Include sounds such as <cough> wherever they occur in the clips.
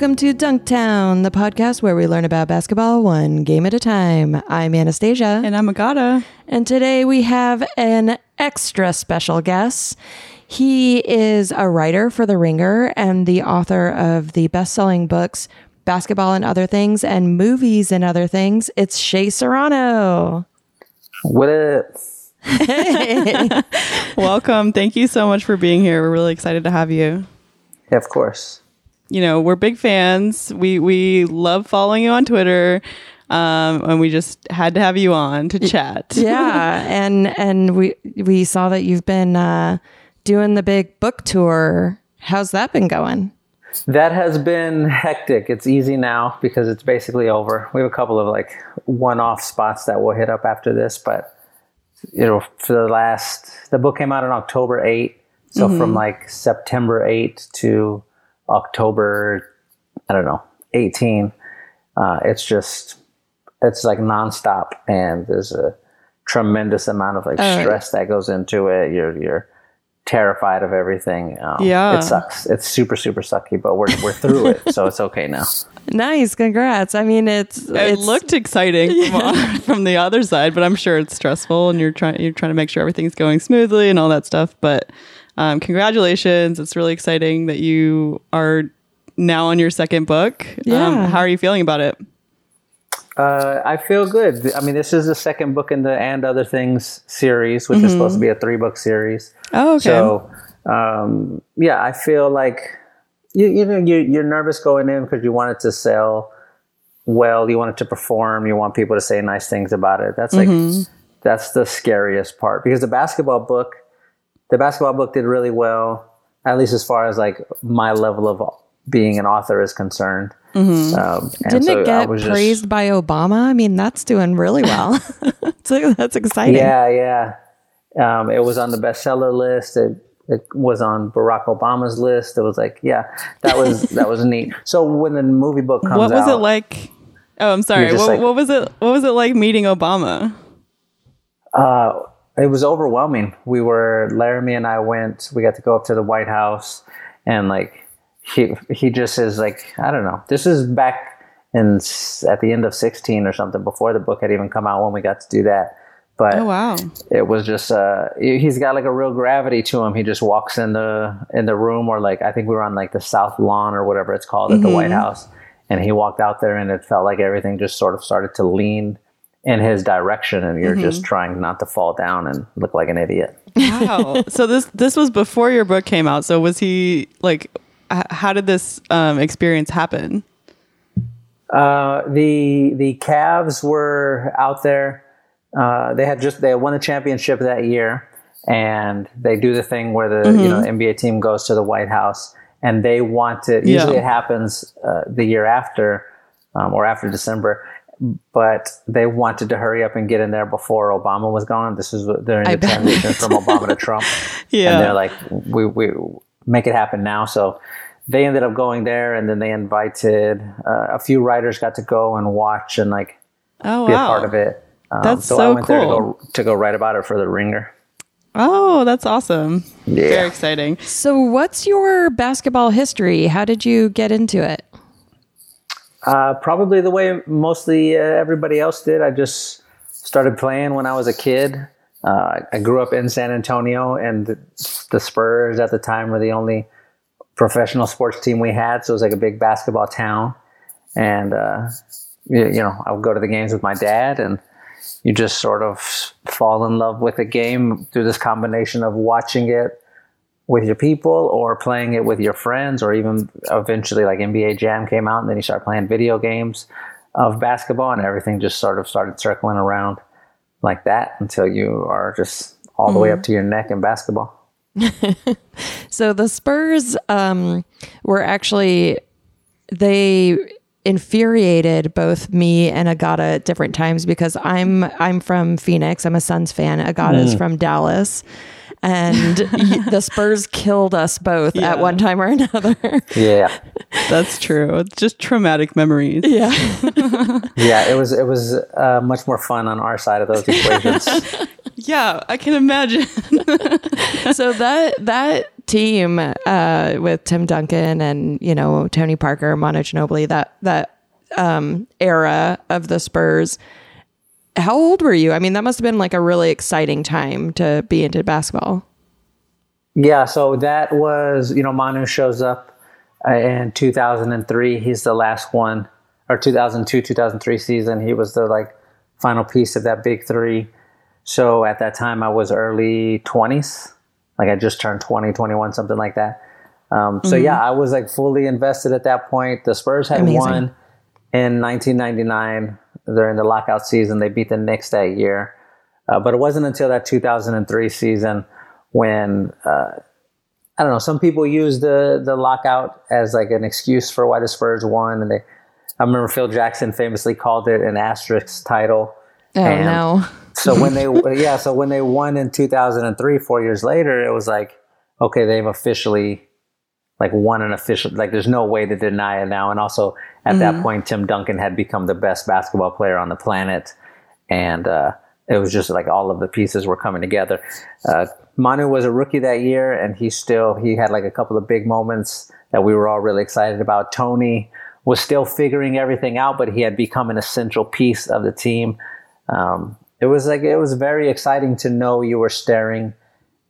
Hello and welcome to Dunktown, the podcast where we learn about basketball one game at a time. I'm Anastasia. And I'm Agata. And today we have an extra special guest. He is a writer for The Ringer and the author of the best selling books Basketball and Other Things and Movies and Other Things. It's Shea Serrano. What up? <laughs> Welcome. Thank you so much for being here. We're really excited to have you. Yeah, of course. You know, we're big fans. We we love following you on Twitter. Um, and we just had to have you on to chat. <laughs> yeah, and and we we saw that you've been uh, doing the big book tour. How's that been going? That has been hectic. It's easy now because it's basically over. We have a couple of like one-off spots that we'll hit up after this, but you know, for the last the book came out on October 8. So mm-hmm. from like September 8 to October I don't know, 18, uh, it's just it's like nonstop and there's a tremendous amount of like oh. stress that goes into it. You're you're terrified of everything. Um, yeah, it sucks. It's super super sucky, but we're we're through it, so it's okay now. <laughs> Nice, congrats. I mean, it's it it's, looked exciting <laughs> yeah. from, from, the other side, but I'm sure it's stressful, and you're trying you're trying to make sure everything's going smoothly and all that stuff. But um, congratulations! It's really exciting that you are now on your second book. Yeah. Um, how are you feeling about it? Uh, I feel good. I mean, this is the second book in the And Other Things series, which mm-hmm. is supposed to be a three book series. Oh, okay. So, um, yeah, I feel like you, you know you, you're nervous going in because you want it to sell well, you want it to perform, you want people to say nice things about it. That's like mm-hmm. that's the scariest part because the basketball book, the basketball book did really well, at least as far as like my level of being an author is concerned. Mm-hmm. Um, Didn't so it get praised just, by Obama? I mean, that's doing really well. <laughs> <laughs> so that's exciting. Yeah, yeah. Um, it was on the bestseller list. It, it was on Barack Obama's list. It was like, yeah, that was <laughs> that was neat. So when the movie book comes out, what was out, it like? Oh, I'm sorry. What, like, what was it? What was it like meeting Obama? Uh, it was overwhelming. We were Laramie and I went. We got to go up to the White House and like he he just is like I don't know. This is back in at the end of sixteen or something before the book had even come out when we got to do that. But oh wow, it was just uh, he's got like a real gravity to him. He just walks in the in the room, or like I think we were on like the south lawn or whatever it's called mm-hmm. at the White mm-hmm. House, and he walked out there, and it felt like everything just sort of started to lean in his direction, and you're mm-hmm. just trying not to fall down and look like an idiot. Wow. <laughs> so this this was before your book came out. So was he like how did this um, experience happen? Uh, the the Cavs were out there. Uh, they had just they had won the championship that year, and they do the thing where the mm-hmm. you know NBA team goes to the White House, and they want to. Usually, yeah. it happens uh, the year after um, or after December. But they wanted to hurry up and get in there before Obama was gone. This is during the transition from Obama to Trump. <laughs> Yeah, and they're like, we we make it happen now. So they ended up going there, and then they invited uh, a few writers got to go and watch and like oh, be wow. a part of it. Um, that's so, so I went cool. there to go, to go write about it for the Ringer. Oh, that's awesome! Yeah. Very exciting. So, what's your basketball history? How did you get into it? Uh, probably the way mostly uh, everybody else did. I just started playing when I was a kid. Uh, I grew up in San Antonio, and the, the Spurs at the time were the only professional sports team we had. So it was like a big basketball town. And, uh, you, you know, I would go to the games with my dad and you just sort of fall in love with the game through this combination of watching it with your people or playing it with your friends or even eventually like NBA Jam came out and then you start playing video games of basketball and everything just sort of started circling around like that until you are just all the mm-hmm. way up to your neck in basketball. <laughs> so the Spurs um, were actually they infuriated both me and Agata at different times because I'm I'm from Phoenix. I'm a Suns fan. Agata's mm. from Dallas. And the Spurs killed us both yeah. at one time or another. Yeah. That's true. It's just traumatic memories. Yeah. <laughs> yeah, it was it was uh, much more fun on our side of those equations. <laughs> Yeah, I can imagine. <laughs> so that that team uh, with Tim Duncan and you know Tony Parker, Manu Ginobili. That that um, era of the Spurs. How old were you? I mean, that must have been like a really exciting time to be into basketball. Yeah, so that was you know Manu shows up uh, in 2003. He's the last one, or 2002 2003 season. He was the like final piece of that big three. So at that time, I was early 20s, like I just turned 20, 21, something like that. Um, so mm-hmm. yeah, I was like fully invested at that point. The Spurs had Amazing. won in 1999 during the lockout season. They beat the Knicks that year, uh, but it wasn't until that 2003 season when uh, I don't know. Some people use the the lockout as like an excuse for why the Spurs won, and they. I remember Phil Jackson famously called it an asterisk title. Oh and no! so when they <laughs> yeah, so when they won in 2003, four years later, it was like okay, they've officially like won an official like there's no way to deny it now and also at mm-hmm. that point tim duncan had become the best basketball player on the planet. And uh, it was just like all of the pieces were coming together. Uh, manu was a rookie that year and he still he had like a couple of big moments that we were all really excited about. Tony was still figuring everything out but he had become an essential piece of the team. Um, it was like it was very exciting to know you were staring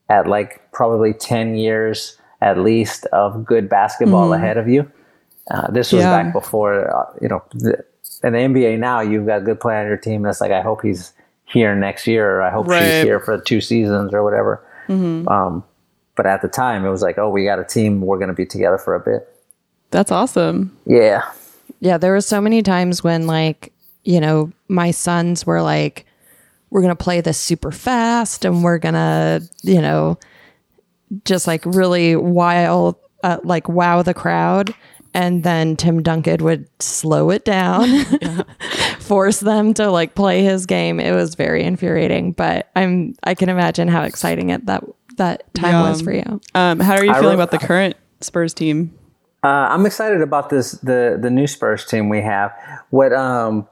at like probably 10 years at least of good basketball mm-hmm. ahead of you uh, this was yeah. back before uh, you know the, in the nba now you've got a good player on your team that's like i hope he's here next year or i hope right. she's here for two seasons or whatever mm-hmm. um, but at the time it was like oh we got a team we're going to be together for a bit that's awesome yeah yeah there were so many times when like you know my Suns were like we're going to play this super fast and we're going to, you know, just like really wild, uh, like wow the crowd. And then Tim Duncan would slow it down, <laughs> <laughs> force them to like play his game. It was very infuriating, but I'm, I can imagine how exciting it that, that time yeah. was for you. Um, how are you feeling about the current Spurs team? Uh, I'm excited about this, the, the new Spurs team we have. What, um,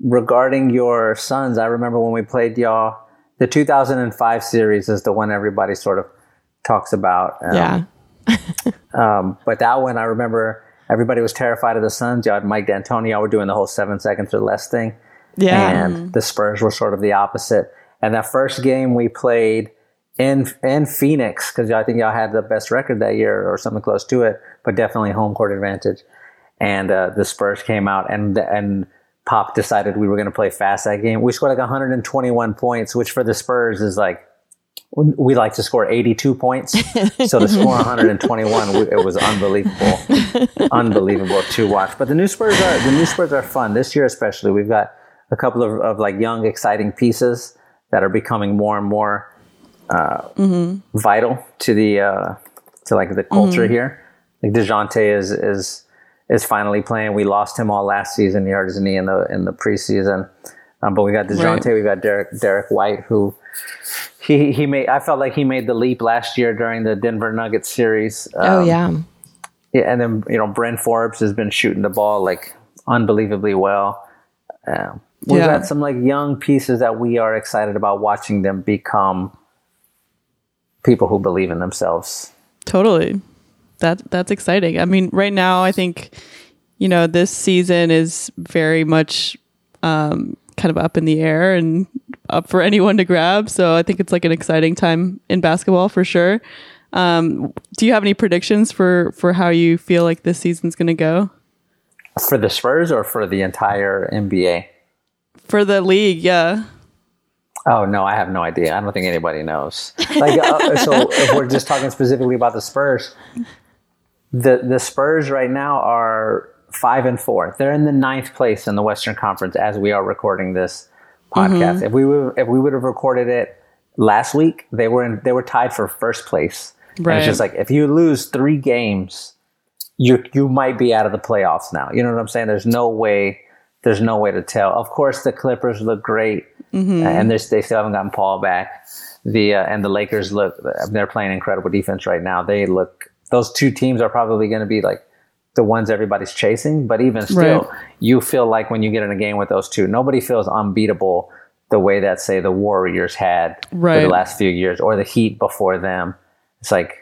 regarding your Suns, I remember when we played y'all, the 2005 series is the one everybody sort of talks about. Um, yeah. <laughs> um, but that one, I remember everybody was terrified of the Suns. Y'all had Mike D'Antoni. were doing the whole seven seconds or less thing. Yeah. And the Spurs were sort of the opposite. And that first game we played in in Phoenix, because I think y'all had the best record that year or something close to it, but definitely home court advantage. And uh, the Spurs came out and and Pop decided we were going to play fast that game. We scored like 121 points, which for the Spurs is like we like to score 82 points. So to score 121, it was unbelievable, unbelievable to watch. But the new Spurs are the new Spurs are fun this year, especially. We've got a couple of, of like young, exciting pieces that are becoming more and more uh, mm-hmm. vital to the uh, to like the culture mm-hmm. here. Like Dejounte is is is finally playing. We lost him all last season. He hurt his knee in the in the preseason. Um, but we got Dejounte, right. we got Derek Derrick White, who he he made. I felt like he made the leap last year during the Denver Nuggets series. Oh, um, oh yeah. Yeah, and then you know Bryn Forbes has been shooting the ball like unbelievably well. Um, we've yeah. got some like young pieces that we are excited about watching them become people who believe in themselves. Totally that that's exciting. I mean, right now, I think you know this season is very much um, kind of up in the air and up for anyone to grab. So I think it's like an exciting time in basketball for sure. Um, do you have any predictions for for how you feel like this season's going to go? For the Spurs or for the entire NBA? For the league, yeah. Oh no, I have no idea. I don't think anybody knows. Like, uh, <laughs> so if we're just talking specifically about the Spurs, the the Spurs right now are five and four. They're in the ninth place in the Western Conference as we are recording this podcast. Mm-hmm. If we would if we would have recorded it last week, they were in, they were tied for first place. Right. And it's just like if you lose three games, you you might be out of the playoffs now. You know what I'm saying? There's no way. There's no way to tell. Of course, the Clippers look great, mm-hmm. and they still haven't gotten Paul back. The uh, and the Lakers look. They're playing incredible defense right now. They look those two teams are probably going to be like the ones everybody's chasing. But even still, right. you feel like when you get in a game with those two, nobody feels unbeatable the way that say the Warriors had right. for the last few years or the Heat before them. It's like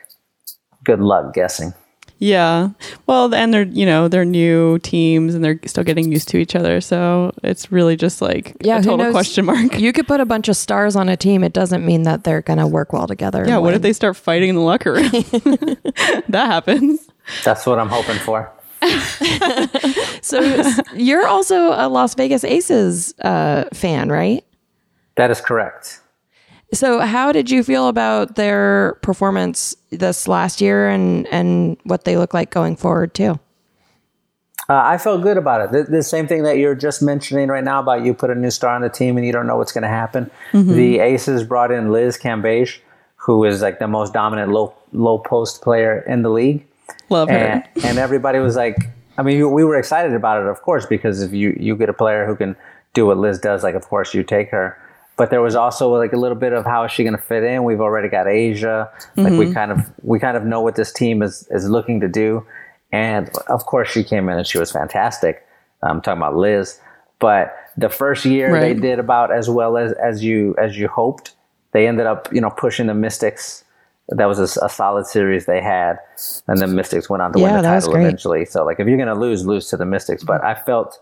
good luck guessing. Yeah. Well, and they're, you know, they're new teams and they're still getting used to each other. So it's really just like Yeah, a total knows? question mark. You could put a bunch of stars on a team. It doesn't mean that they're going to work well together. Yeah. What if they start fighting in the locker room? <laughs> that happens. That's what I'm hoping for. <laughs> So you're also a Las Vegas Aces uh, fan, right? That is correct. So how did you feel about their performance this last year and and what they look like going forward too? Uh, I felt good about it. The, the same thing that you're just mentioning right now about you put a new star on the team and you don't know what's going to happen. The Aces brought in Liz Cambage, who is like the most dominant low low post player in the league. Love her. and, and everybody was like, I mean, we were excited about it, of course, because if you you get a player who can do what Liz does, like of course you take her. But there was also like a little bit of how is she going to fit in? We've already got Asia, like we kind of we kind of know what this team is is looking to do, and of course she came in and she was fantastic. I'm talking about Liz, but the first year they did about as well as as you as you hoped. They ended up you know pushing the Mystics. That was a solid series they had, and the Mystics went on to win the title eventually. So like if you're gonna lose, lose to the Mystics. But I felt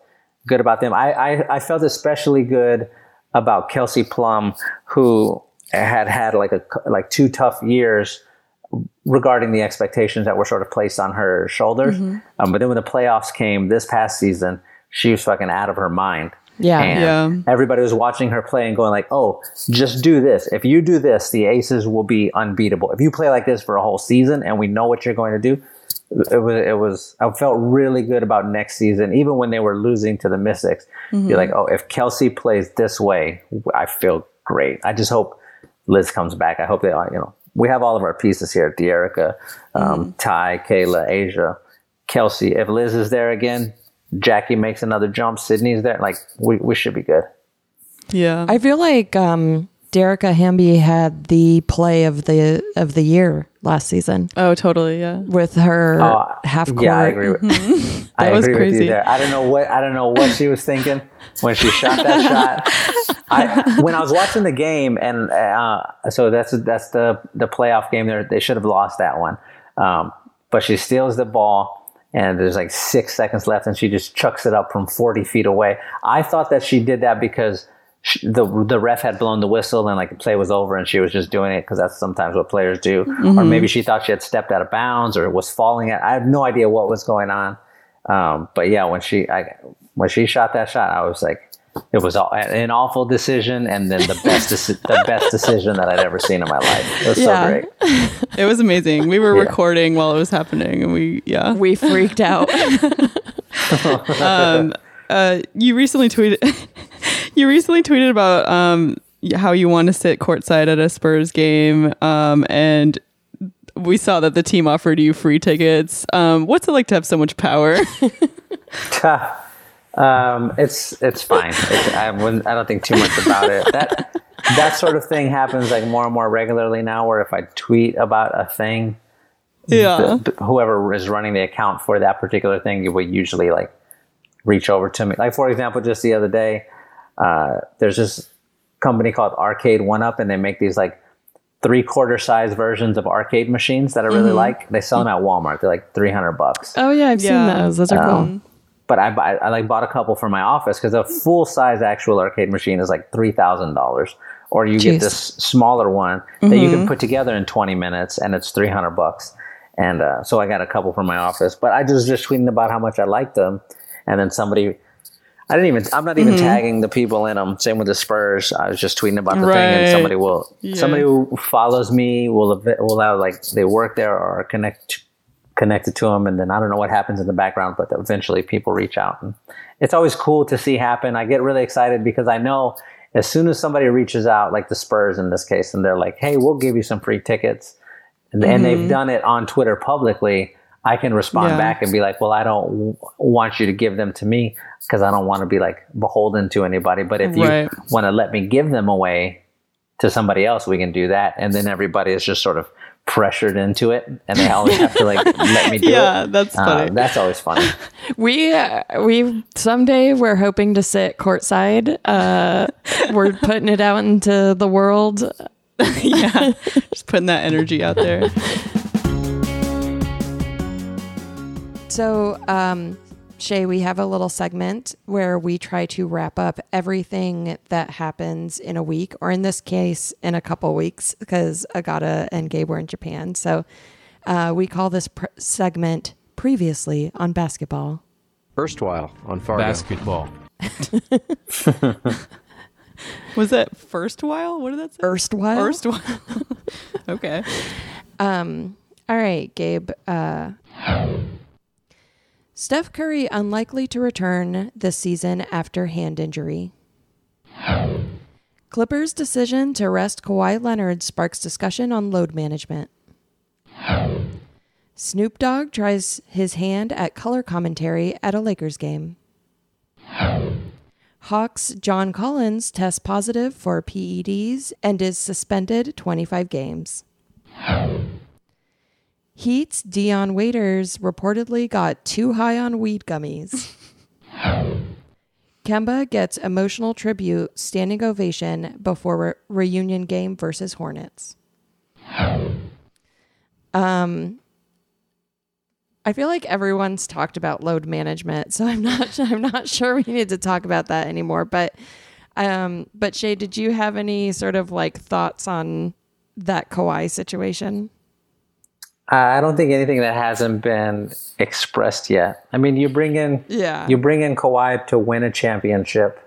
good about them. I I, I felt especially good about Kelsey Plum, who had had like a like two tough years regarding the expectations that were sort of placed on her shoulders. Mm-hmm. Um, but then when the playoffs came this past season, she was fucking out of her mind. Yeah. And Yeah. everybody was watching her play and going like, "Oh, just do this. If you do this, the Aces will be unbeatable. If you play like this for a whole season, and we know what you're going to do." It was. It was. I felt really good about next season, even when they were losing to the Mystics. You're like, "Oh, if Kelsey plays this way, I feel great." I just hope Liz comes back. I hope they, all you know, we have all of our pieces here: Dearica, um, Ty, Kayla, Asia, Kelsey. If Liz is there again, Jackie makes another jump. Sydney's there. Like we, we should be good. Yeah. I feel like um Dearica Hamby had the play of the of the year last season oh, totally. Yeah. with her Uh, half court. Yeah, I agree. With, <laughs> <laughs> I That was agree with crazy. you there. I don't know what I don't know what she was thinking when she shot that <laughs> shot. I, when I was watching the game, and uh, so that's that's the the playoff game. There, they should have lost that one. Um, but she steals the ball, and there's like six seconds left, and she just chucks it up from 40 feet away. I thought that she did that because. She, the the ref had blown the whistle and like the play was over and she was just doing it because that's sometimes what players do or maybe she thought she had stepped out of bounds or was falling at I have no idea what was going on um, but yeah, when she I, when she shot that shot, I was like, it was all, an awful decision, and then the best deci- <laughs> the best decision that I'd ever seen in my life. It was Yeah. so great. <laughs> It was amazing. We were Yeah. recording while it was happening and we, yeah. We freaked out. <laughs> um, uh, you recently tweeted you recently tweeted about um, how you want to sit courtside at a Spurs game, um, and we saw that the team offered you free tickets. Um, what's it like to have so much power? <laughs> <laughs> um, it's it's fine. It's, I wouldn't. I don't think too much about it. That that sort of thing happens like more and more regularly now. Where if I tweet about a thing, yeah, the- whoever is running the account for that particular thing would usually like reach over to me. Like for example, just the other day, uh, there's this company called Arcade One Up, and they make these like three quarter size versions of arcade machines that I really like. They sell them at Walmart. They're like three hundred bucks. oh yeah, I've Yeah. seen those. Those are cool. But I buy, I like bought a couple for my office because a full size actual arcade machine is like three thousand dollars. Or you Jeez. get this smaller one that you can put together in twenty minutes, and it's three hundred bucks. And uh, so I got a couple for my office. But I just just tweeting about how much I liked them, and then somebody. I didn't even. I'm not even mm-hmm. tagging the people in them. Same with the Spurs. I was just tweeting about the thing, and somebody will. Yeah. Somebody who follows me will will have like they work there or connect connected to them, and then I don't know what happens in the background, but eventually people reach out, and it's always cool to see happen. I get really excited because I know as soon as somebody reaches out, like the Spurs in this case, and they're like, "Hey, we'll give you some free tickets," and, and they've mm-hmm. done it on Twitter publicly. I can respond Yeah. back and be like, "Well, I don't w- want you to give them to me because I don't want to be like beholden to anybody. But if you want to let me give them away to somebody else, we can do that." And then everybody is just sort of pressured into it, and they always have to like <laughs> let me do Yeah, it. Yeah, that's Uh, funny. that's always funny. <laughs> We uh, we someday we're hoping to sit courtside. Uh, we're putting it out into the world. <laughs> yeah, just putting that energy out there. So, um, Shea, we have a little segment where we try to wrap up everything that happens in a week, or in this case, in a couple weeks, because Agata and Gabe were in Japan. So, uh, we call this pr- segment previously on basketball. First while on Fargo. Basketball. <laughs> Was that first while? What did that say? Erstwhile. First while. <laughs> okay. Um, all right, Gabe. Uh, Steph Curry unlikely to return this season after hand injury. Clippers' decision to rest Kawhi Leonard sparks discussion on load management. Snoop Dogg tries his hand at color commentary at a Lakers game. Hawks John Collins tests positive for PEDs and is suspended 25 games. Heat's Dion Waiters reportedly got too high on weed gummies. <laughs> Kemba gets emotional tribute standing ovation before re- reunion game versus Hornets. Um I feel like everyone's talked about load management, so I'm not <laughs> I'm not sure we need to talk about that anymore, but um but Shea, did you have any sort of like thoughts on that Kawhi situation? I don't think anything that hasn't been expressed yet. I mean, you bring in Yeah. you bring in Kawhi to win a championship.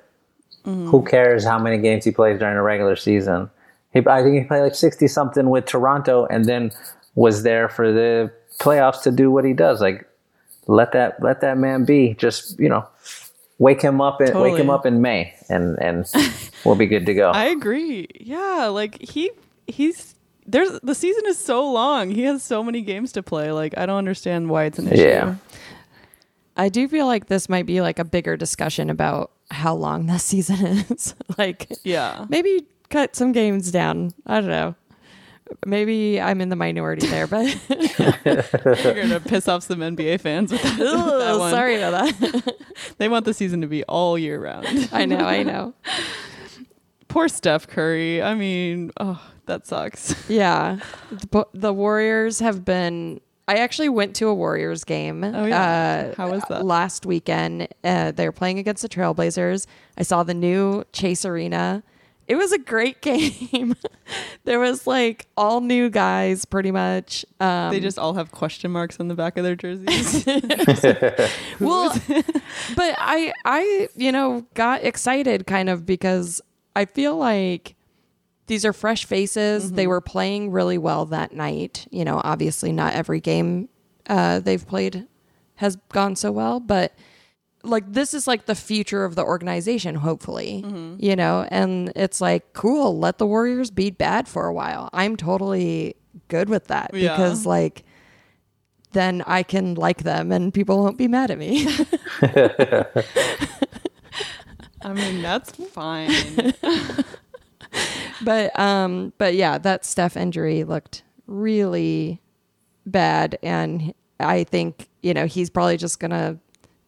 Mm-hmm. Who cares how many games he plays during a regular season? He, I think he played like sixty something with Toronto, and then was there for the playoffs to do what he does. Like let that let that man be. Just you know, wake him up and wake him up in May, and and <laughs> we'll be good to go. I agree. Yeah, like he he's there's the season is so long. He has so many games to play. Like I don't understand why it's an issue. Yeah. I do feel like this might be like a bigger discussion about how long this <laughs> season is. <laughs> like Yeah. maybe cut some games down. I don't know. Maybe I'm in the minority there, but <laughs> You're gonna piss off some NBA fans with that, with that one. sorry about that. They want the season to be all year round. I know, I know. Poor Steph Curry. I mean, oh, that sucks. <laughs> Yeah. The, the Warriors have been. I actually went to a Warriors game. Oh, yeah. Uh, How was that? Last weekend. Uh, they were playing against the Trailblazers. I saw the new Chase Arena. It was a great <laughs> game. there was like all new guys pretty much. Um, they just all have question marks on the back of their jerseys. <laughs> well but i i you know got excited kind of because i feel like these are fresh faces they were playing really well that night you know obviously not every game uh, they've played has gone so well but like this is like the future of the organization hopefully you know and it's like cool let the warriors beat bad for a while i'm totally good with that Yeah. because like then I can like them and people won't be mad at me. <laughs> I mean, that's fine. <laughs> but um but yeah, that Steph injury looked really bad and I think, you know, he's probably just to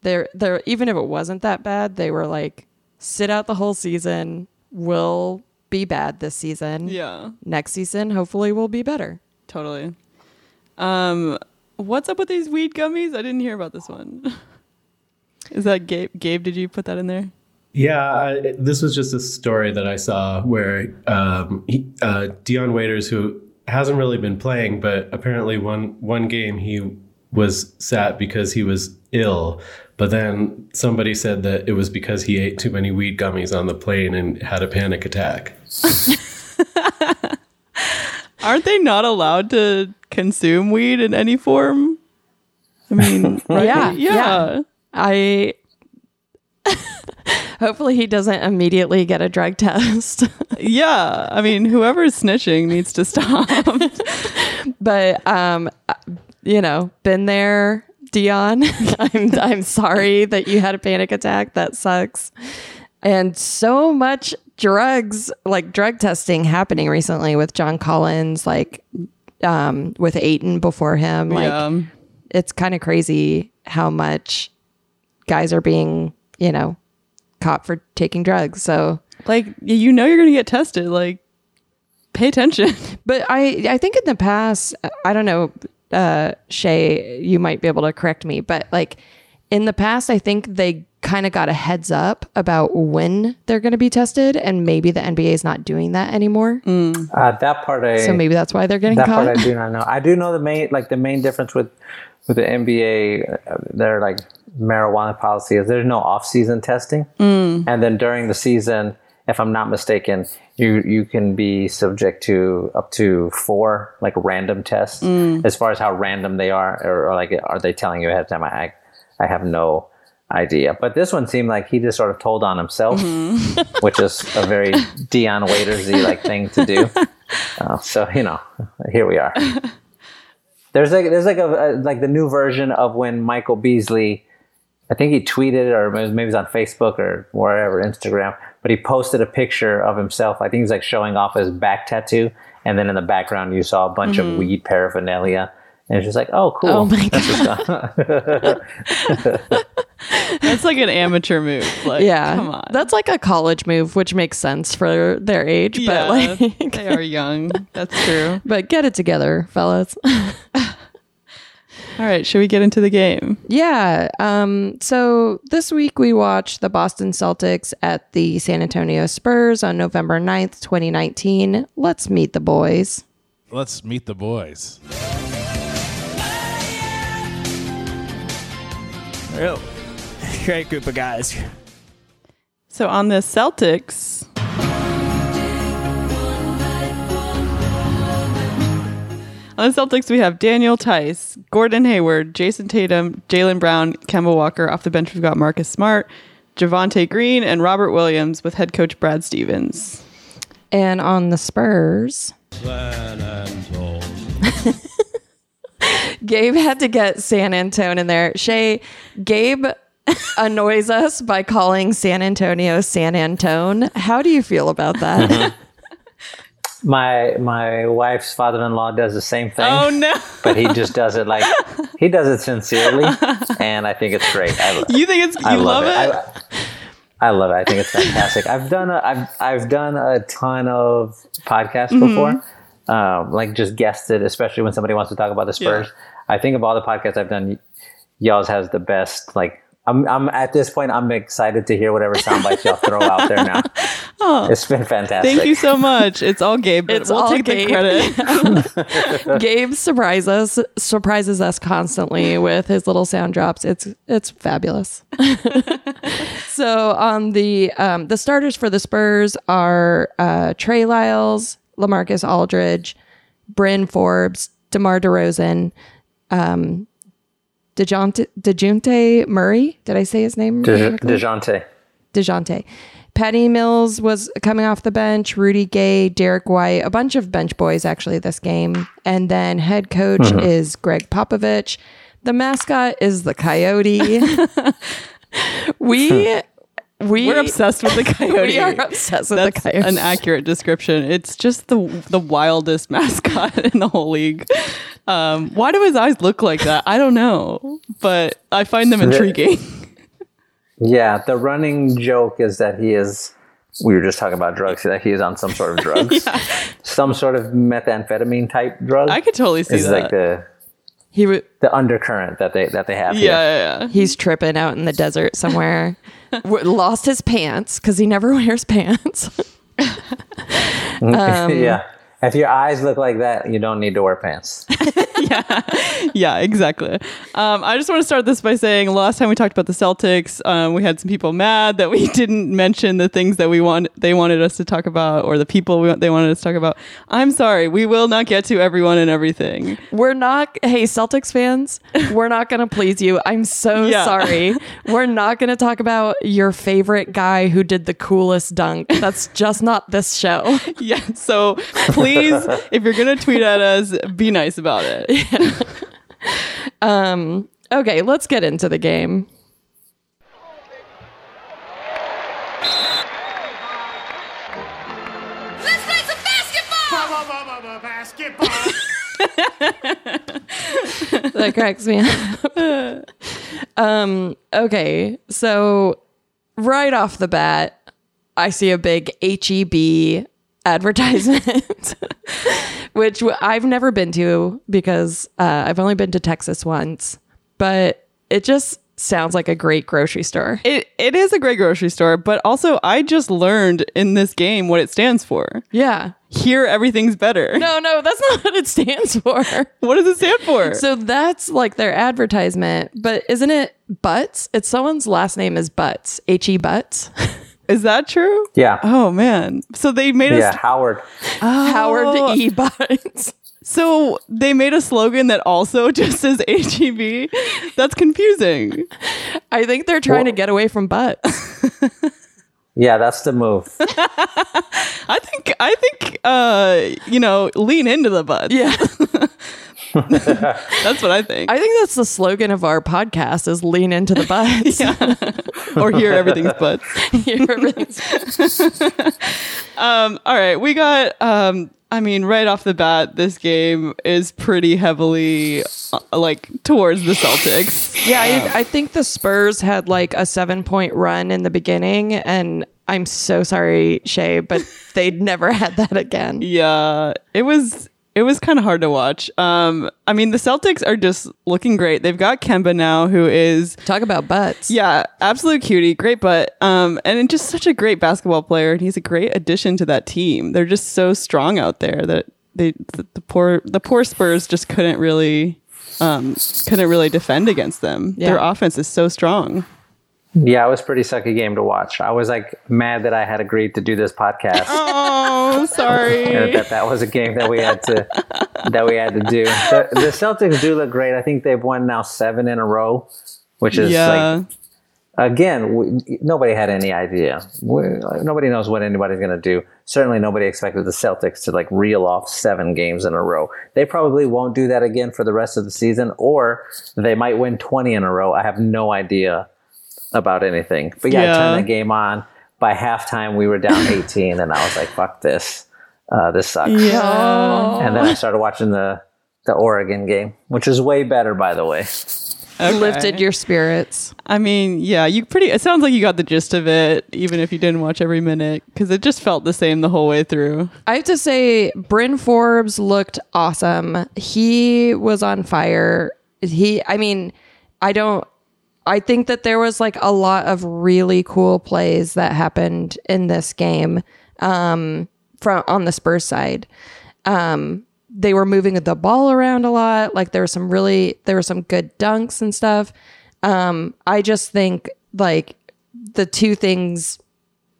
there there even if it wasn't that bad, they were like sit out the whole season, will be bad this season. yeah, Next season hopefully will be better. totally. Um, what's up with these weed gummies? I didn't hear about this one. <laughs> Is that Gabe? Gabe, did you put that in there? Yeah, I, this was just a story that I saw where um, he, uh, Dion Waiters, who hasn't really been playing, but apparently one one game he was sat because he was ill. But then somebody said that it was because he ate too many weed gummies on the plane and had a panic attack. <laughs> Aren't they not allowed to consume weed in any form? I mean, <laughs> right? Yeah, yeah. yeah. I hopefully he doesn't immediately get a drug test. <laughs> Yeah, I mean, whoever's snitching needs to stop. <laughs> but um you know, been there, Dion. <laughs> I'm I'm sorry that you had a panic attack. That sucks. And so much drugs, like drug testing happening recently with John Collins, like um with Ayton before him. Like yeah, it's kind of crazy how much guys are being, you know, caught for taking drugs. So like you know you're gonna get tested. Like, pay attention. <laughs> But I I think in the past, I don't know, uh, Shea, you might be able to correct me, but like in the past, I think they kind of got a heads up about when they're going to be tested, and maybe the NBA is not doing that anymore. Uh, that part I So maybe that's why they're getting that caught. part I do not know. I do know the main like the main difference with with the NBA, They're like marijuana policy is there's no off season testing, mm. and then during the season, if I'm not mistaken, you you can be subject to up to four like random tests. Mm. As far as how random they are, or, or like are they telling you ahead of time? I I have no idea. But this one seemed like he just sort of told on himself, mm-hmm. which is a very <laughs> Dion Waitersy like thing to do. <laughs> Uh, so you know, here we are. <laughs> There's like there's like a, a like the new version of when Michael Beasley, I think he tweeted or maybe it was on Facebook or wherever Instagram, but he posted a picture of himself. I think he's like showing off his back tattoo, and then in the background you saw a bunch of mm-hmm. weed paraphernalia, and it's just like, oh, cool. Oh my <laughs> That's what's <laughs> <laughs> That's like an amateur move. Like, yeah, come on. that's like a college move, which makes sense for their age. yeah, But like, they are young. That's true. but get it together, fellas. All right, should we get into the game? Yeah. Um, so this week we watched the Boston Celtics at the San Antonio Spurs on November 9th, 2019. Let's meet the boys. Let's meet the boys. Real <laughs> great group of guys. So on the Celtics, on the Celtics we have Daniel Theis, Gordon Hayward, Jayson Tatum, Jaylen Brown, Kemba Walker. Off the bench we've got Marcus Smart, Javonte Green, and Robert Williams with head coach Brad Stevens. And on the Spurs, <laughs> Gabe had to get San Antonio in there. Shea, Gabe <laughs> annoys us by calling San Antonio San Antone. How do you feel about that? <laughs> my my wife's father-in-law does the same thing. Oh no! but he just does it like <laughs> he does it sincerely, and I think it's great. I, You think it's you I love, it? I, I love it. I think it's fantastic. I've done a, I've I've done a ton of podcasts Mm-hmm. before, um, like just guested, especially when somebody wants to talk about the Spurs. I think of all the podcasts I've done, y'all's has the best. Like I'm I'm at this point, I'm excited to hear whatever sound bites y'all throw out there now. <laughs> It's been fantastic. Thank you so much. It's all Gabe. But It's we'll all take Gabe. the credit. <laughs> <laughs> Gabe surprises us surprises us constantly with his little sound drops. It's it's fabulous. so on the um, the starters for the Spurs are uh, Trey Lyles, LaMarcus Aldridge, Bryn Forbes, DeMar DeRozan, um, Dejounte, Dejunte Murray. Did I say his name? De-? Dejounte. DeJounte. Patty Mills was coming off the bench, Rudy Gay, Derrick White, a bunch of bench boys actually this game. And then head coach mm-hmm. is Gregg Popovich. The mascot is the coyote. <laughs> we hmm. We We're <laughs> obsessed with the coyote. We are obsessed with That's the coyote. an accurate description. It's just the the wildest <laughs> mascot in the whole league. Um, why do his eyes look like that? I don't know, but I find them intriguing. <laughs> Yeah, the running joke is that he is. We were just talking about drugs. That he is on some sort of drugs, yeah. some sort of methamphetamine type drug. I could totally see is that. like the he w- the undercurrent that they that they have. yeah, here. yeah, yeah. he's tripping out in the desert somewhere. <laughs> Lost his pants because he never <laughs> wears pants. <laughs> yeah. If your eyes look like that, you don't need to wear pants. <laughs> yeah, yeah, exactly. Um, I just want to start this by saying last time we talked about the Celtics, um, we had some people mad that we <laughs> didn't mention the things that we want they wanted us to talk about or the people we, they wanted us to talk about. I'm sorry, we will not get to everyone and everything. We're not, hey, Celtics fans, we're not going to please you. I'm so <laughs> Yeah. sorry. We're not going to talk about your favorite guy who did the coolest dunk. That's just not this show. Yeah, so please, <laughs> if you're gonna tweet at us, be nice about it. <laughs> Okay, let's get into the game. Let's play some basketball! <laughs> That cracks me up. um, okay, so right off the bat, I see a big HEB advertisement, <laughs> which I've never been to because uh, I've only been to Texas once, but it just sounds like a great grocery store. It it is a great grocery store, but also I just learned in this game what it stands for. Yeah. Here everything's better. No, no, that's not what it stands for. <laughs> What does it stand for? So that's like their advertisement, but isn't it Butts? It's someone's last name is Butts, H E Butts. <laughs> is that true? Yeah. Oh man. So they made us Yeah, Howard. Howard E. Butts. <laughs> So they made a slogan that also <laughs> just says HEB. That's confusing. I think they're trying to get away from butts. <laughs> Yeah, that's the move. I think I think uh you know lean into the butts. Yeah. <laughs> That's what I think. I think that's the slogan of our podcast is lean into the butts. <laughs> or hear everything's butts. <laughs> Everything's- Um all right, we got um I mean right off the bat this game is pretty heavily uh, like towards the Celtics. yeah, I, I think the Spurs had like a seven point run in the beginning, and I'm so sorry, Shea, but they'd never had that again. Yeah, it was it was kind of hard to watch. Um I mean the Celtics are just looking great. They've got Kemba now who is Talk about butts. Yeah, absolute cutie, great butt, um, and just such a great basketball player. And he's a great addition to that team. They're just so strong out there that they the, the poor the poor Spurs just couldn't really um, couldn't really defend against them. Their offense is so strong. Yeah, it was pretty sucky game to watch. I was like mad that I had agreed to do this podcast. <laughs> Oh, sorry. <laughs> that that was a game that we had to that we had to do. The, the Celtics do look great. I think they've won now seven in a row, which is yeah, like again we, nobody had any idea. we nobody knows what anybody's going to do. Certainly, nobody expected the Celtics to like reel off seven games in a row. They probably won't do that again for the rest of the season, or they might win twenty in a row. I have no idea about anything. But yeah, I turned the game on. By halftime, we were down <laughs> 18, and I was like, "Fuck this! Uh, this sucks." yeah. And then I started watching the the Oregon game, which is way better, by the way. Okay. Lifted your spirits. I mean, yeah, you pretty. It sounds like you got the gist of it, even if you didn't watch every minute, because it just felt the same the whole way through. I have to say, Bryn Forbes looked awesome. He was on fire. He, I mean, I don't, I think that there was like a lot of really cool plays that happened in this game um, from on the Spurs side. Um, they were moving the ball around a lot. Like there were some really, there were some good dunks and stuff. Um, I just think like the two things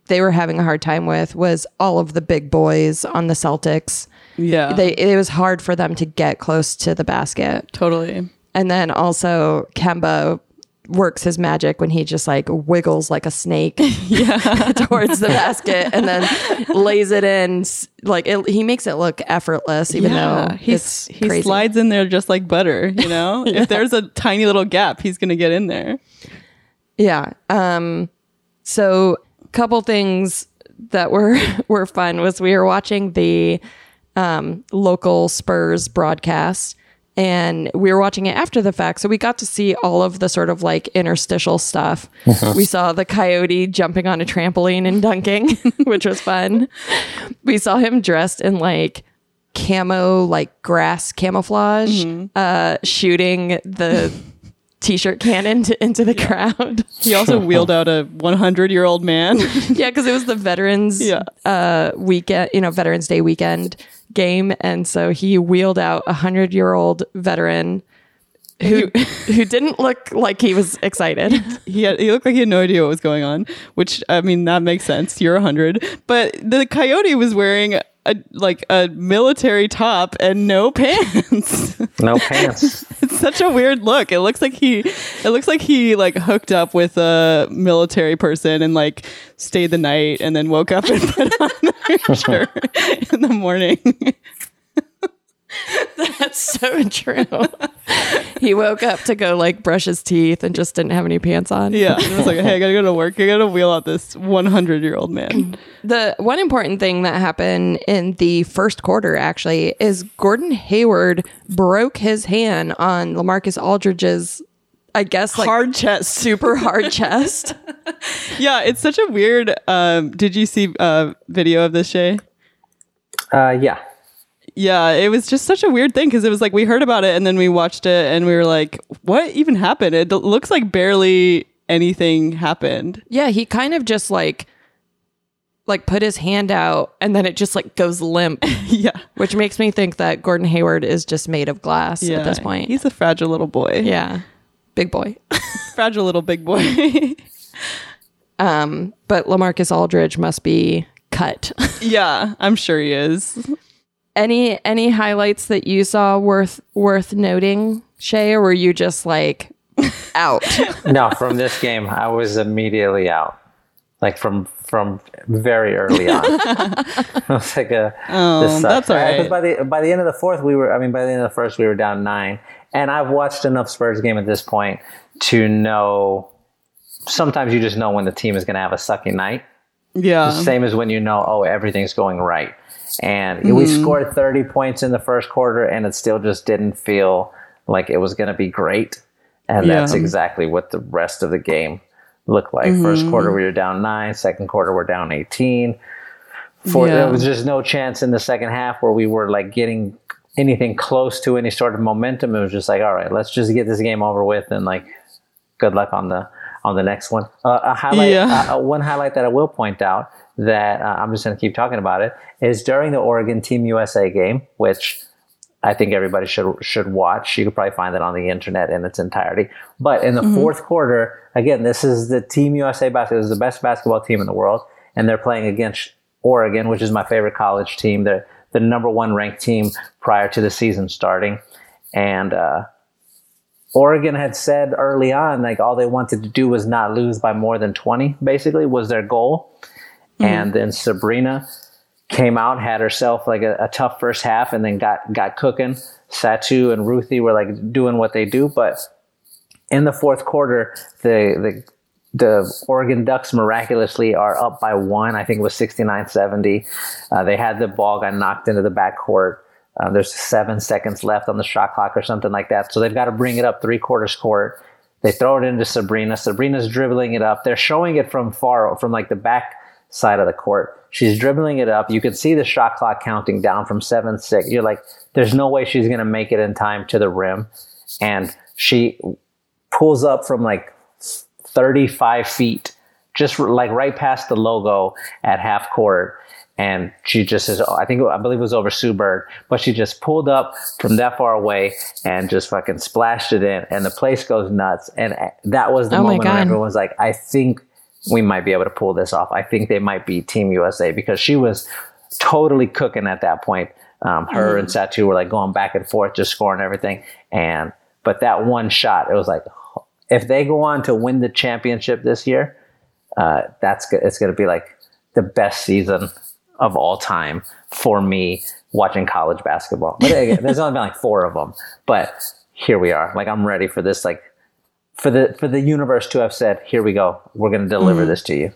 they were having a hard time with was all of the big boys on the Celtics. Yeah, They it was hard for them to get close to the basket. totally. And then also Kemba works his magic when he just like wiggles like a snake <laughs> <laughs> towards the basket and then lays it in like it, he makes it look effortless even though he's, he crazy. slides in there just like butter. You know, <laughs> if there's a tiny little gap, he's gonna get in there. Yeah. Um so couple things that were were fun was we were watching the um local Spurs broadcast and we were watching it after the fact so we got to see all of the sort of like interstitial stuff. we saw the coyote jumping on a trampoline and dunking, <laughs> which was fun. We saw him dressed in like camo like grass camouflage uh shooting the t-shirt cannon to, into the crowd. <laughs> He also wheeled out a 100 year old man. <laughs> yeah, because it was the Veterans Yeah. uh, weekend, you know, Veterans Day weekend game, and so he wheeled out a hundred year old veteran who <laughs> who didn't look like he was excited. he had, he looked like he had no idea what was going on, which I mean that makes sense. You're 100, but the coyote was wearing a like a military top and no <laughs> pants. No pants. <laughs> it's such a weird look. It looks like he it looks like he like hooked up with a military person and like stayed the night and then woke up and <laughs> put on their shirt in the morning. <laughs> That's so true. he woke up to go like brush his teeth and just didn't have any pants on. yeah, it was like, hey, I gotta go to work. I gotta wheel out this 100 year old man. <clears throat> The one important thing that happened in the first quarter actually is Gordon Hayward broke his hand on LaMarcus Aldridge's, I guess, like Hard chest. <laughs> super hard chest. <laughs> Yeah, it's such a weird. Um, did you see uh video of this Shea? Uh, yeah. Yeah, it was just such a weird thing because it was like we heard about it and then we watched it and we were like, what even happened? It looks like barely anything happened. Yeah, he kind of just like like put his hand out and then it just like goes limp, <laughs> yeah. which makes me think that Gordon Hayward is just made of glass Yeah. at this point. He's a fragile little boy. yeah. Big boy. <laughs> Fragile little big boy. <laughs> Um, but LaMarcus Aldridge must be cut. yeah, I'm sure he is. Any any highlights that you saw worth worth noting, Shea, or were you just like out? <laughs> No, from this game, I was immediately out. Like from from very early on. <laughs> <laughs> I was like, uh, Oh, this sucks. that's all 'cause right. By the by the end of the fourth, we were. I mean, by the end of the first, we were down nine. And I've watched enough Spurs game at this point to know. Sometimes you just know when the team is going to have a sucky night. Yeah. Same as when you know, oh, everything's going right. And Mm-hmm. we scored 30 points in the first quarter, and it still just didn't feel like it was going to be great. And that's exactly what the rest of the game looked like. Mm-hmm. First quarter, we were down nine. Second quarter, we're down 18. For, Yeah. There was just no chance in the second half where we were like getting anything close to any sort of momentum. It was just like, all right, let's just get this game over with and like good luck on the on the next one. Uh, a highlight, Yeah. uh, uh, one highlight that I will point out that uh, I'm just going to keep talking about it is during the Oregon Team USA game, which I think everybody should should watch. You could probably find it on the internet in its entirety. But in the fourth quarter, again, this is the Team USA basketball. This is the best basketball team in the world, and they're playing against Oregon, which is my favorite college team. They're the number one ranked team prior to the season starting, and uh, Oregon had said early on, like all they wanted to do was not lose by more than 20, basically, was their goal. And then Sabrina came out, had herself like a, a tough first half, and then got got cooking. Satou and Ruthy were like doing what they do, but in the fourth quarter, the the the Oregon Ducks miraculously are up by one. I think it was 69 70. Uh, they had the ball, got knocked into the backcourt. Uh, there's seven seconds left on the shot clock or something like that. So they've got to bring it up three quarters court. They throw it into Sabrina. Sabrina's dribbling it up. They're showing it from far, from like the back side of the court. She's dribbling it up. You can see the shot clock counting down from seven six. You're like, there's no way she's going to make it in time to the rim. And she pulls up from like 35 feet, just like right past the logo at half court. And she just is, I think, I believe it was over Sue Bird, but she just pulled up from that far away and just fucking splashed it in. And the place goes nuts. And eh, that was the Oh moment when everyone was like, I think we might be able to pull this off. I think they might be Team USA because she was totally cooking at that point. Um, her and Satou were like going back and forth, just scoring everything. And, but that one shot, it was like, if they go on to win the championship this year, uh, that's it's going to be like the best season of all time for me watching college basketball. But again, there's only been like four of them, but here we are. Like I'm ready for this. Like for the for the universe to have said, "Here we go. We're going to deliver this to you."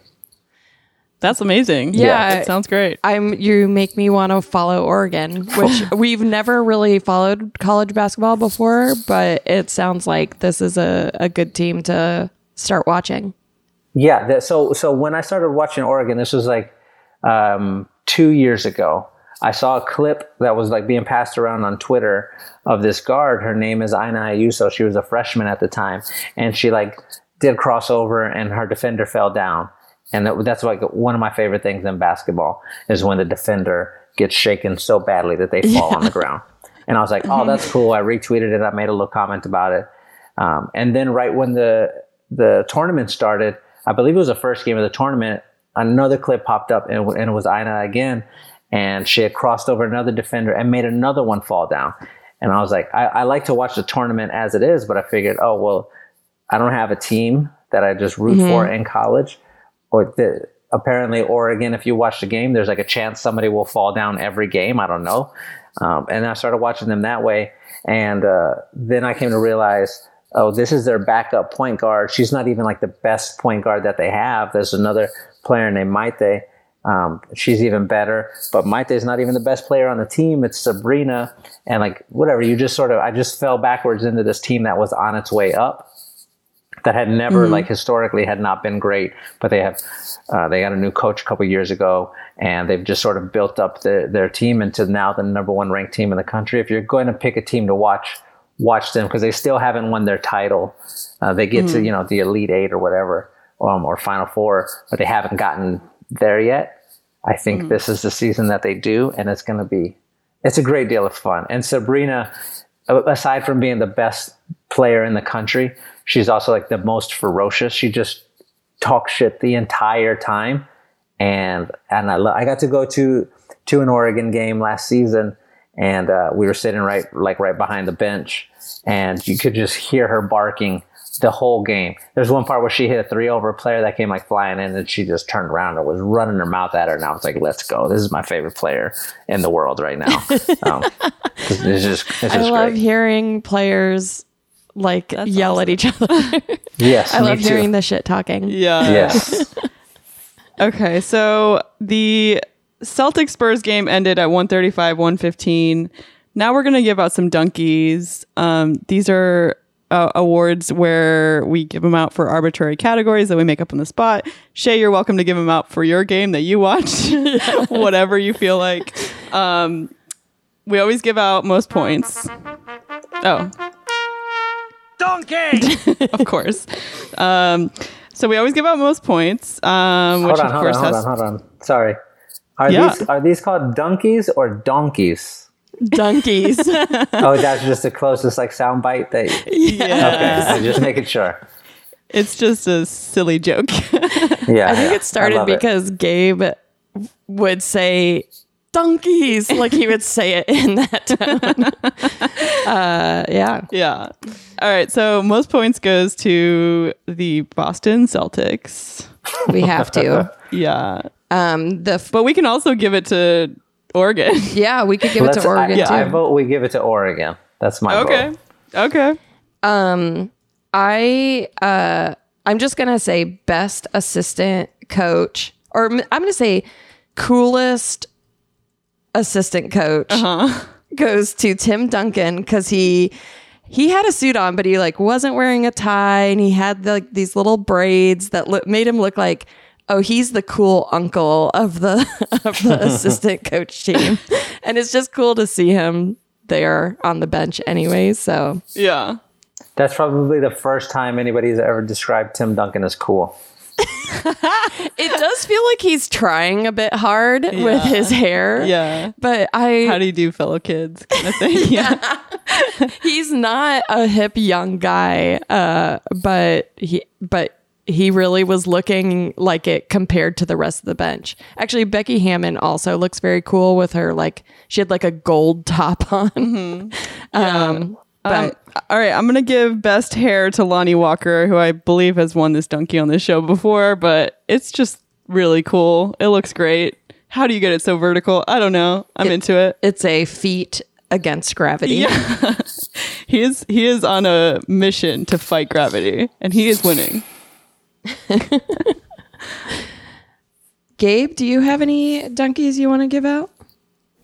That's amazing. Yeah. It sounds great. I'm you make me want to follow Oregon, which <laughs> we've never really followed college basketball before, but it sounds like this is a, a good team to start watching. Yeah. That, so so when I started watching Oregon, this was like um, two years ago. I saw a clip that was like being passed around on Twitter of this guard. Her name is Aina Ayuso. She was a freshman at the time, and she like did a crossover, and her defender fell down. And that, that's like one of my favorite things in basketball is when the defender gets shaken so badly that they <laughs> fall on the ground. And I was like, oh, that's cool. I retweeted it. I made a little comment about it. Um, and then right when the the tournament started, I believe it was the first game of the tournament. Another clip popped up, and, and it was Aina again, and she had crossed over another defender and made another one fall down. And I was like, I, I like to watch the tournament as it is, but I figured, oh well, I don't have a team that I just root for in college. Or the, apparently Oregon, if you watch the game, there's like a chance somebody will fall down every game. I don't know. Um, and I started watching them that way, and uh, then I came to realize oh, this is their backup point guard. She's not even like the best point guard that they have. There's another player named Maite. Um, she's even better, but Maite is not even the best player on the team. It's Sabrina, and like whatever. You just sort of, I just fell backwards into this team that was on its way up, that had never like historically had not been great, but they have uh, they got a new coach a couple years ago, and they've just sort of built up the, their team into now the number one ranked team in the country. If you're going to pick a team to watch, watch them because they still haven't won their title. Uh, they get to you know the elite eight or whatever, um, or final four, but they haven't gotten there yet. I think this is the season that they do, and it's going to be it's a great deal of fun. And Sabrina, aside from being the best player in the country, she's also like the most ferocious. She just talks shit the entire time, and and I lo- I got to go to to an Oregon game last season, and uh, we were sitting right like right behind the bench, and you could just hear her barking the whole game. There's one part where she hit a three over a player that came like flying in, and she just turned around and was running her mouth at her. And I was like, "Let's go! This is my favorite player in the world right now." <laughs> Um, it's just, it's just I love great. hearing players like yell at each other. <laughs> Yes, I love too. hearing the shit talking. Yeah. Yes, <laughs> Okay, so the Celtic Spurs game ended at 135, 115. Now we're going to give out some donkeys. Um, these are uh, awards where we give them out for arbitrary categories that we make up on the spot. Shea, you're welcome to give them out for your game that you watch, <laughs> <laughs> whatever you feel like. Um, we always give out most points. Oh, Donkey! <laughs> of course. Um, so we always give out most points, um, which hold on, of hold course on, hold on, hold on. Sorry, are Yeah. these are these called donkeys or donkeys? Donkeys. <laughs> oh, that's just the closest like sound bite that. <laughs> yeah. Okay, just making sure. It's just a silly joke. <laughs> Yeah, I think it started because Gabe would say donkeys, like he would say it in that tone. uh, yeah. yeah. All right. So most points goes to the Boston Celtics. We have to. Yeah. Um, the f- But we can also give it to Oregon. <laughs> yeah, we could give it to Oregon I, too. I vote we give it to Oregon. That's my okay. vote. Okay. Um, I uh I'm just gonna say best assistant coach, or I'm gonna say coolest assistant coach <laughs> goes to Tim Duncan because he he had a suit on, but he like wasn't wearing a tie, and he had like these little braids that look, made him look like. Oh, he's the cool uncle of the <laughs> of the <laughs> assistant coach team, and it's just cool to see him there on the bench anyway. So Yeah. That's probably the first time anybody's ever described Tim Duncan as cool. <laughs> It does feel like he's trying a bit hard with his hair. Yeah. But I How do you do, fellow kids? Kind of thing. Yeah. he's not a hip young guy. Uh but he but he really was looking like it compared to the rest of the bench. Actually, Becky Hammon also looks very cool with her like she had like a gold <laughs> top on. Um but Um, all right, I'm gonna give best hair to Lonnie Walker, who I believe has won this donkey on this show before, but it's just really cool. It looks great. How do you get it so vertical? I don't know. I'm into it. it's a feat against gravity. Yeah. <laughs> He is he is on a mission to fight gravity, and he is winning. <laughs> Gabe, do you have any donkeys you want to give out?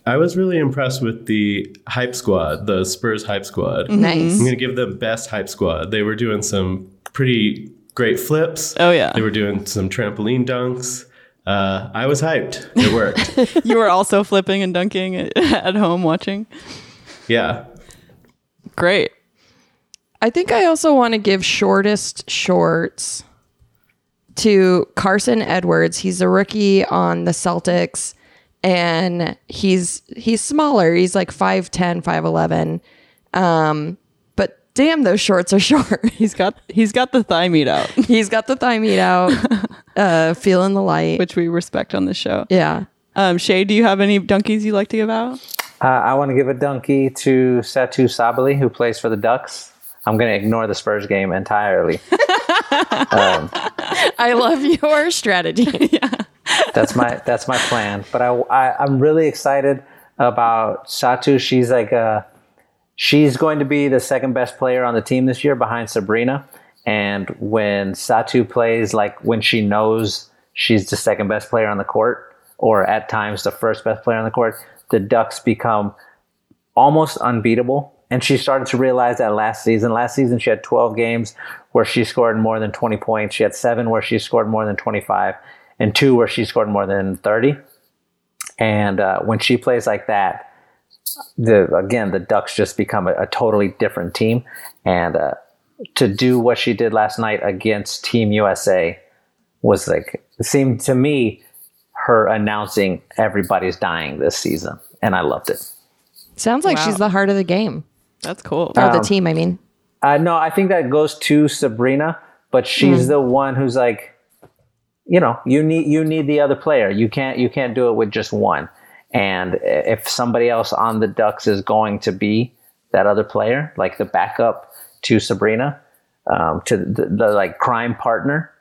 I was really impressed with the hype squad, the Spurs hype squad. Nice. I'm going to give them best hype squad. They were doing some pretty great flips. Oh, yeah. They were doing some trampoline dunks. Uh, I was hyped. It worked. <laughs> You were also flipping and dunking <laughs> at home watching. yeah. Great. I think I also want to give shortest shorts to Carson Edwards. He's a rookie on the Celtics and he's he's smaller. He's like 5'10, 5'11. Um but damn those shorts are <laughs> short. He's got he's got the thigh meat out, <laughs> he's got the thigh meat out, <laughs> uh feeling the light. which we respect on this show. yeah. Um, Shea, do you have any donkeys you'd like to give out? Uh, I want to give a donkey to Satou Sabally, who plays for the Ducks. I'm going to ignore the Spurs game entirely. I love your strategy. <laughs> that's my that's my plan. But I, I I'm really excited about Satou. She's like uh she's going to be the second best player on the team this year behind Sabrina. And when Satu plays, like when she knows she's the second best player on the court, or at times the first best player on the court, the Ducks become almost unbeatable. And she started to realize that last season. Last season, she had 12 games where she scored more than 20 points. She had seven where she scored more than 25, and two where she scored more than 30. And uh, when she plays like that, the again the Ducks just become a, a totally different team. And uh, to do what she did last night against Team USA was like it seemed to me her announcing everybody's dying this season, and I loved it. Sounds like Wow. she's the heart of the game That's cool. or the Um, team. I mean, Uh, no, I think that goes to Sabrina, but she's the one who's like, you know, you need you need the other player. You can't you can't do it with just one. And if somebody else on the Ducks is going to be that other player, like the backup to Sabrina, um, to the, the like crime partner,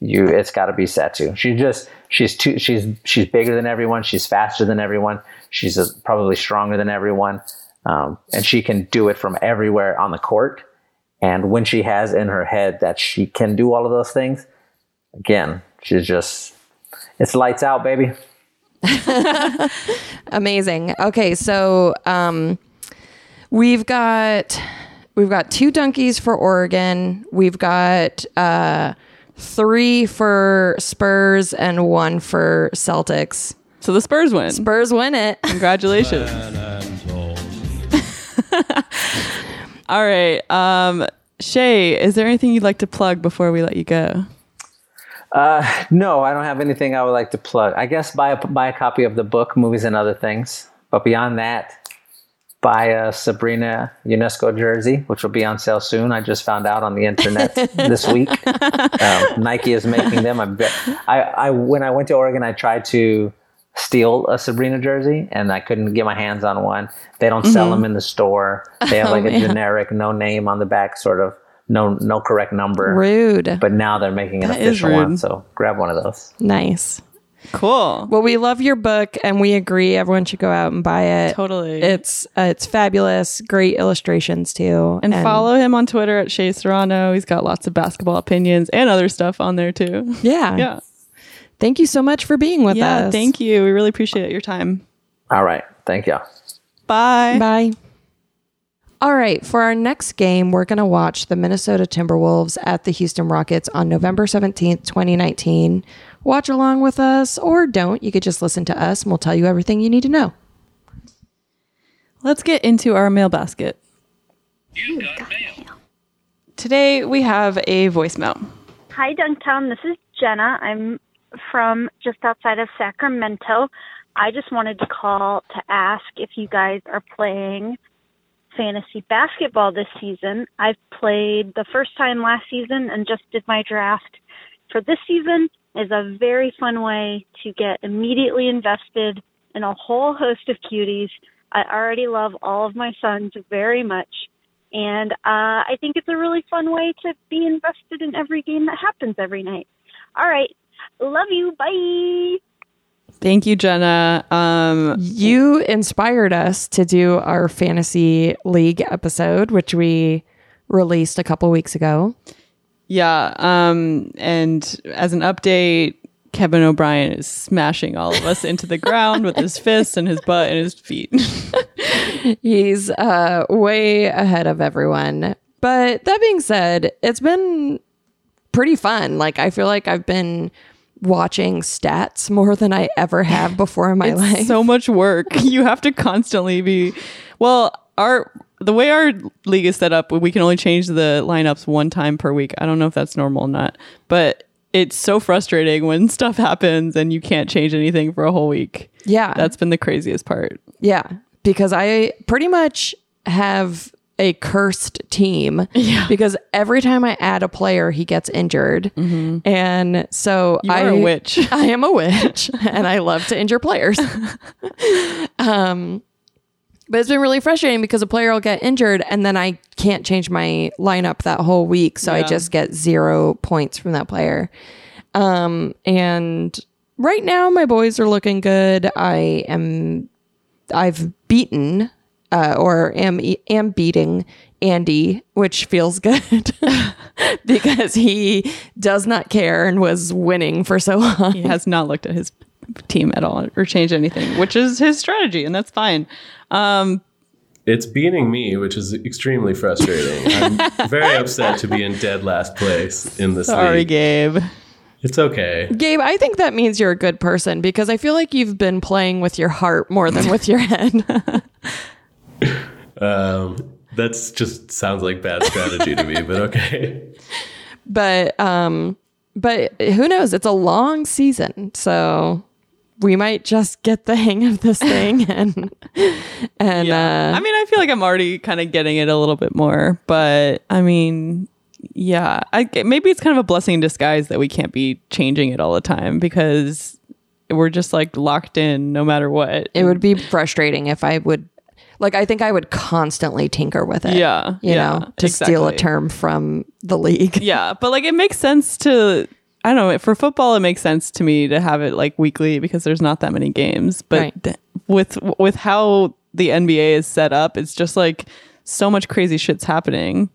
you it's got to be Satou. She just she's too she's she's bigger than everyone. She's faster than everyone. She's uh probably stronger than everyone, um, and she can do it from everywhere on the court. And when she has in her head that she can do all of those things, again, she's just it's lights out, baby. <laughs> amazing. Okay, so um, we've got we've got two donkeys for Oregon. We've got uh, three for Spurs and one for Celtics. so the Spurs win. Spurs win it. Congratulations. <laughs> All right. Um, Shea, is there anything you'd like to plug before we let you go? No, I don't have anything I would like to plug. I guess buy a, buy a copy of the book, Movies and Other Things. But beyond that, buy a Sabrina Ionescu jersey, which will be on sale soon. I just found out on the internet <laughs> this week. <laughs> Um, Nike is making them. I, I, I when I went to Oregon, I tried to steal a Sabrina jersey, and I couldn't get my hands on one. They don't sell them in the store. They have like <laughs> a generic, no name on the back, sort of no no correct number. Rude. But now they're making an That is official one, so grab one of those. nice. Cool. Well, we love your book, and we agree everyone should go out and buy it. Totally. It's uh, it's fabulous. Great illustrations too. and follow him on Twitter at Shea Serrano. He's got lots of basketball opinions and other stuff on there too. Yeah. <laughs> Yeah. Thank you so much for being with Yeah. us. Thank you. We really appreciate your time. All right. Thank y'all. Bye. Bye. All right, for our next game, we're going to watch the Minnesota Timberwolves at the Houston Rockets on November 17th, 2019. Watch along with us or don't. You could just listen to us and we'll tell you everything you need to know. Let's get into our mail basket. You've got mail. Today we have a voicemail. Hi, Dunktown. This is Jenna. I'm from just outside of Sacramento. I just wanted to call to ask if you guys are playing fantasy basketball this season. I've played the first time last season and just did my draft for this season is a very fun way to get immediately invested in a whole host of cuties. I already love all of my sons very much. And uh, I think it's a really fun way to be invested in every game that happens every night. All right. Love you. Bye. Thank you, Jenna. Um, You inspired us to do our fantasy league episode, which we released a couple weeks ago. yeah. Um, and as an update, Kevin O'Brien is smashing all of us into the ground with his fists and his butt and his feet. <laughs> He's uh, way ahead of everyone. But that being said, it's been pretty fun. Like, I feel like I've been watching stats more than I ever have before in my it's life. so much work. <laughs> You have to constantly be. Well, our the way our league is set up, we can only change the lineups one time per week. I don't know if that's normal or not, but it's so frustrating when <laughs> stuff happens and you can't change anything for a whole week. yeah. That's been the craziest part. Yeah, because I pretty much have a cursed team. <laughs> Yeah. Because every time I add a player, he gets injured, and so You I are a <laughs> witch. I am a witch, <laughs> and I love to injure players. um, but it's been really frustrating because a player will get injured, and then I can't change my lineup that whole week, so I just get zero points from that player. Um, and right now my boys are looking good. I am I've beaten uh, or am am beating Andy, which feels good <laughs> because he does not care and was winning for so long. He has not looked at his team at all or changed anything, which is his strategy, and that's fine. Um, it's beating me, which is extremely frustrating. I'm <laughs> very upset to be in dead last place in this Sorry, league. Gabe. It's okay. Gabe, I think that means you're a good person because I feel like you've been playing with your heart more than with your head. <laughs> <laughs> Um, that's just sounds like bad strategy to me, but <laughs> okay. but um but who knows? It's a long season. So we might just get the hang of this thing <laughs> and and uh I mean, I feel like I'm already kind of getting it a little bit more, but I mean, yeah, I maybe it's kind of a blessing in disguise that we can't be changing it all the time because we're just like locked in no matter what. it would be frustrating if I would like I think I would constantly tinker with it. Yeah, You yeah, know, to steal a term from the league. <laughs> yeah, but like it makes sense to I don't know, for football it makes sense to me to have it like weekly because there's not that many games. But Right. th- with with how the NBA is set up, it's just like so much crazy shit's happening.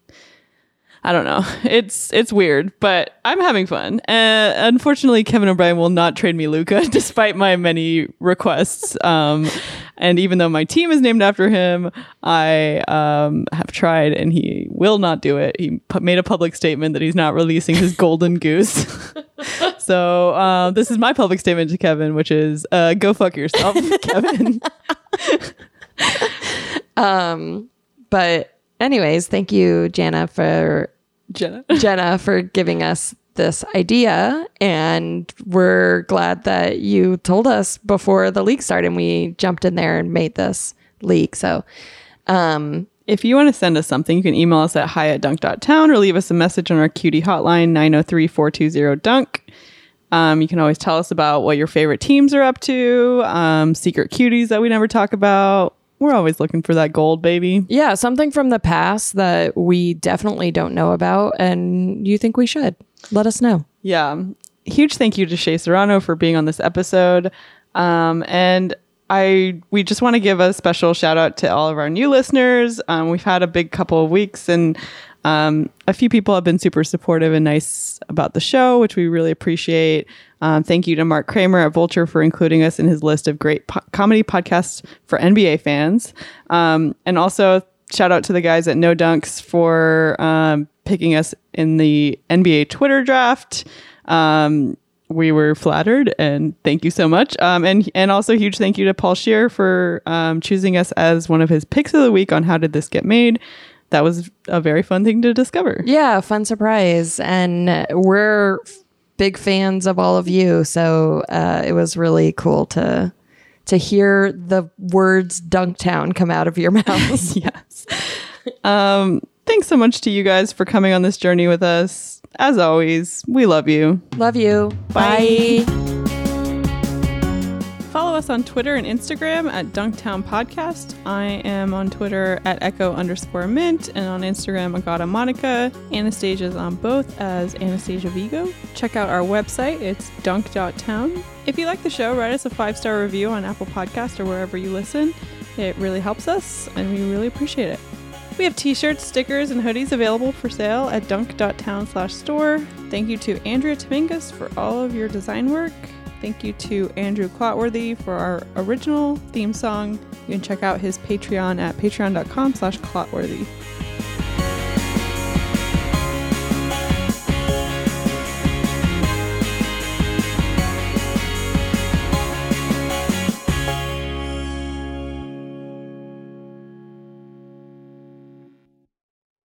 I don't know. <laughs> It's it's weird, but I'm having fun. Uh, unfortunately, Kevin O'Brien will not trade me Luka, <laughs> despite my many requests. Um, and even though my team is named after him, I um, have tried, and he will not do it. He pu- made a public statement that he's not releasing his golden <laughs> goose. so uh, this is my public statement to Kevin, which is uh, go fuck yourself, Kevin. But anyways, thank you, Jana, for Jenna. <laughs> Jenna for giving us this idea. And we're glad that you told us before the league started and we jumped in there and made this league. So um If you want to send us something, you can email us at hi at dunk.town or leave us a message on our cutie hotline, 903 420 dunk. Um, you can always tell us about what your favorite teams are up to, um, secret cuties that we never talk about. We're always looking for that gold, baby. yeah, something from the past that we definitely don't know about and you think we should. Let us know. Yeah. Huge thank you to Shea Serrano for being on this episode. Um, and I we just want to give a special shout out to all of our new listeners. Um, we've had a big couple of weeks and um, a few people have been super supportive and nice about the show, which we really appreciate. Um, thank you to Mark Kramer at Vulture for including us in his list of great po- comedy podcasts for NBA fans. Um, and also shout out to the guys at No Dunks for um, picking us in the NBA Twitter draft. Um, we were flattered and thank you so much. Um, and and also huge thank you to Paul Scheer for choosing us as one of his picks of the week on how did this get made. That was a very fun thing to discover. Yeah, fun surprise. And we're big fans of all of you. So uh, it was really cool to to hear the words Dunktown come out of your <laughs> mouth. <laughs> yes. Um, thanks so much to you guys for coming on this journey with us. As always, we love you. Love you. Bye. Bye. Follow us on Twitter and Instagram at Dunktown Podcast. I am on Twitter at Echo underscore Mint and on Instagram Agata Monica. Anastasia's on both as Anastasia Vigo. Check out our website, it's dunk.town. If you like the show, write us a five star review on Apple Podcast or wherever you listen. It really helps us and we really appreciate it. We have t-shirts, stickers, and hoodies available for sale at dunk.town slash store. Thank you to Andrea Tomingus for all of your design work. Thank you to Andrew Clotworthy for our original theme song. You can check out his Patreon at patreon.com slash clotworthy.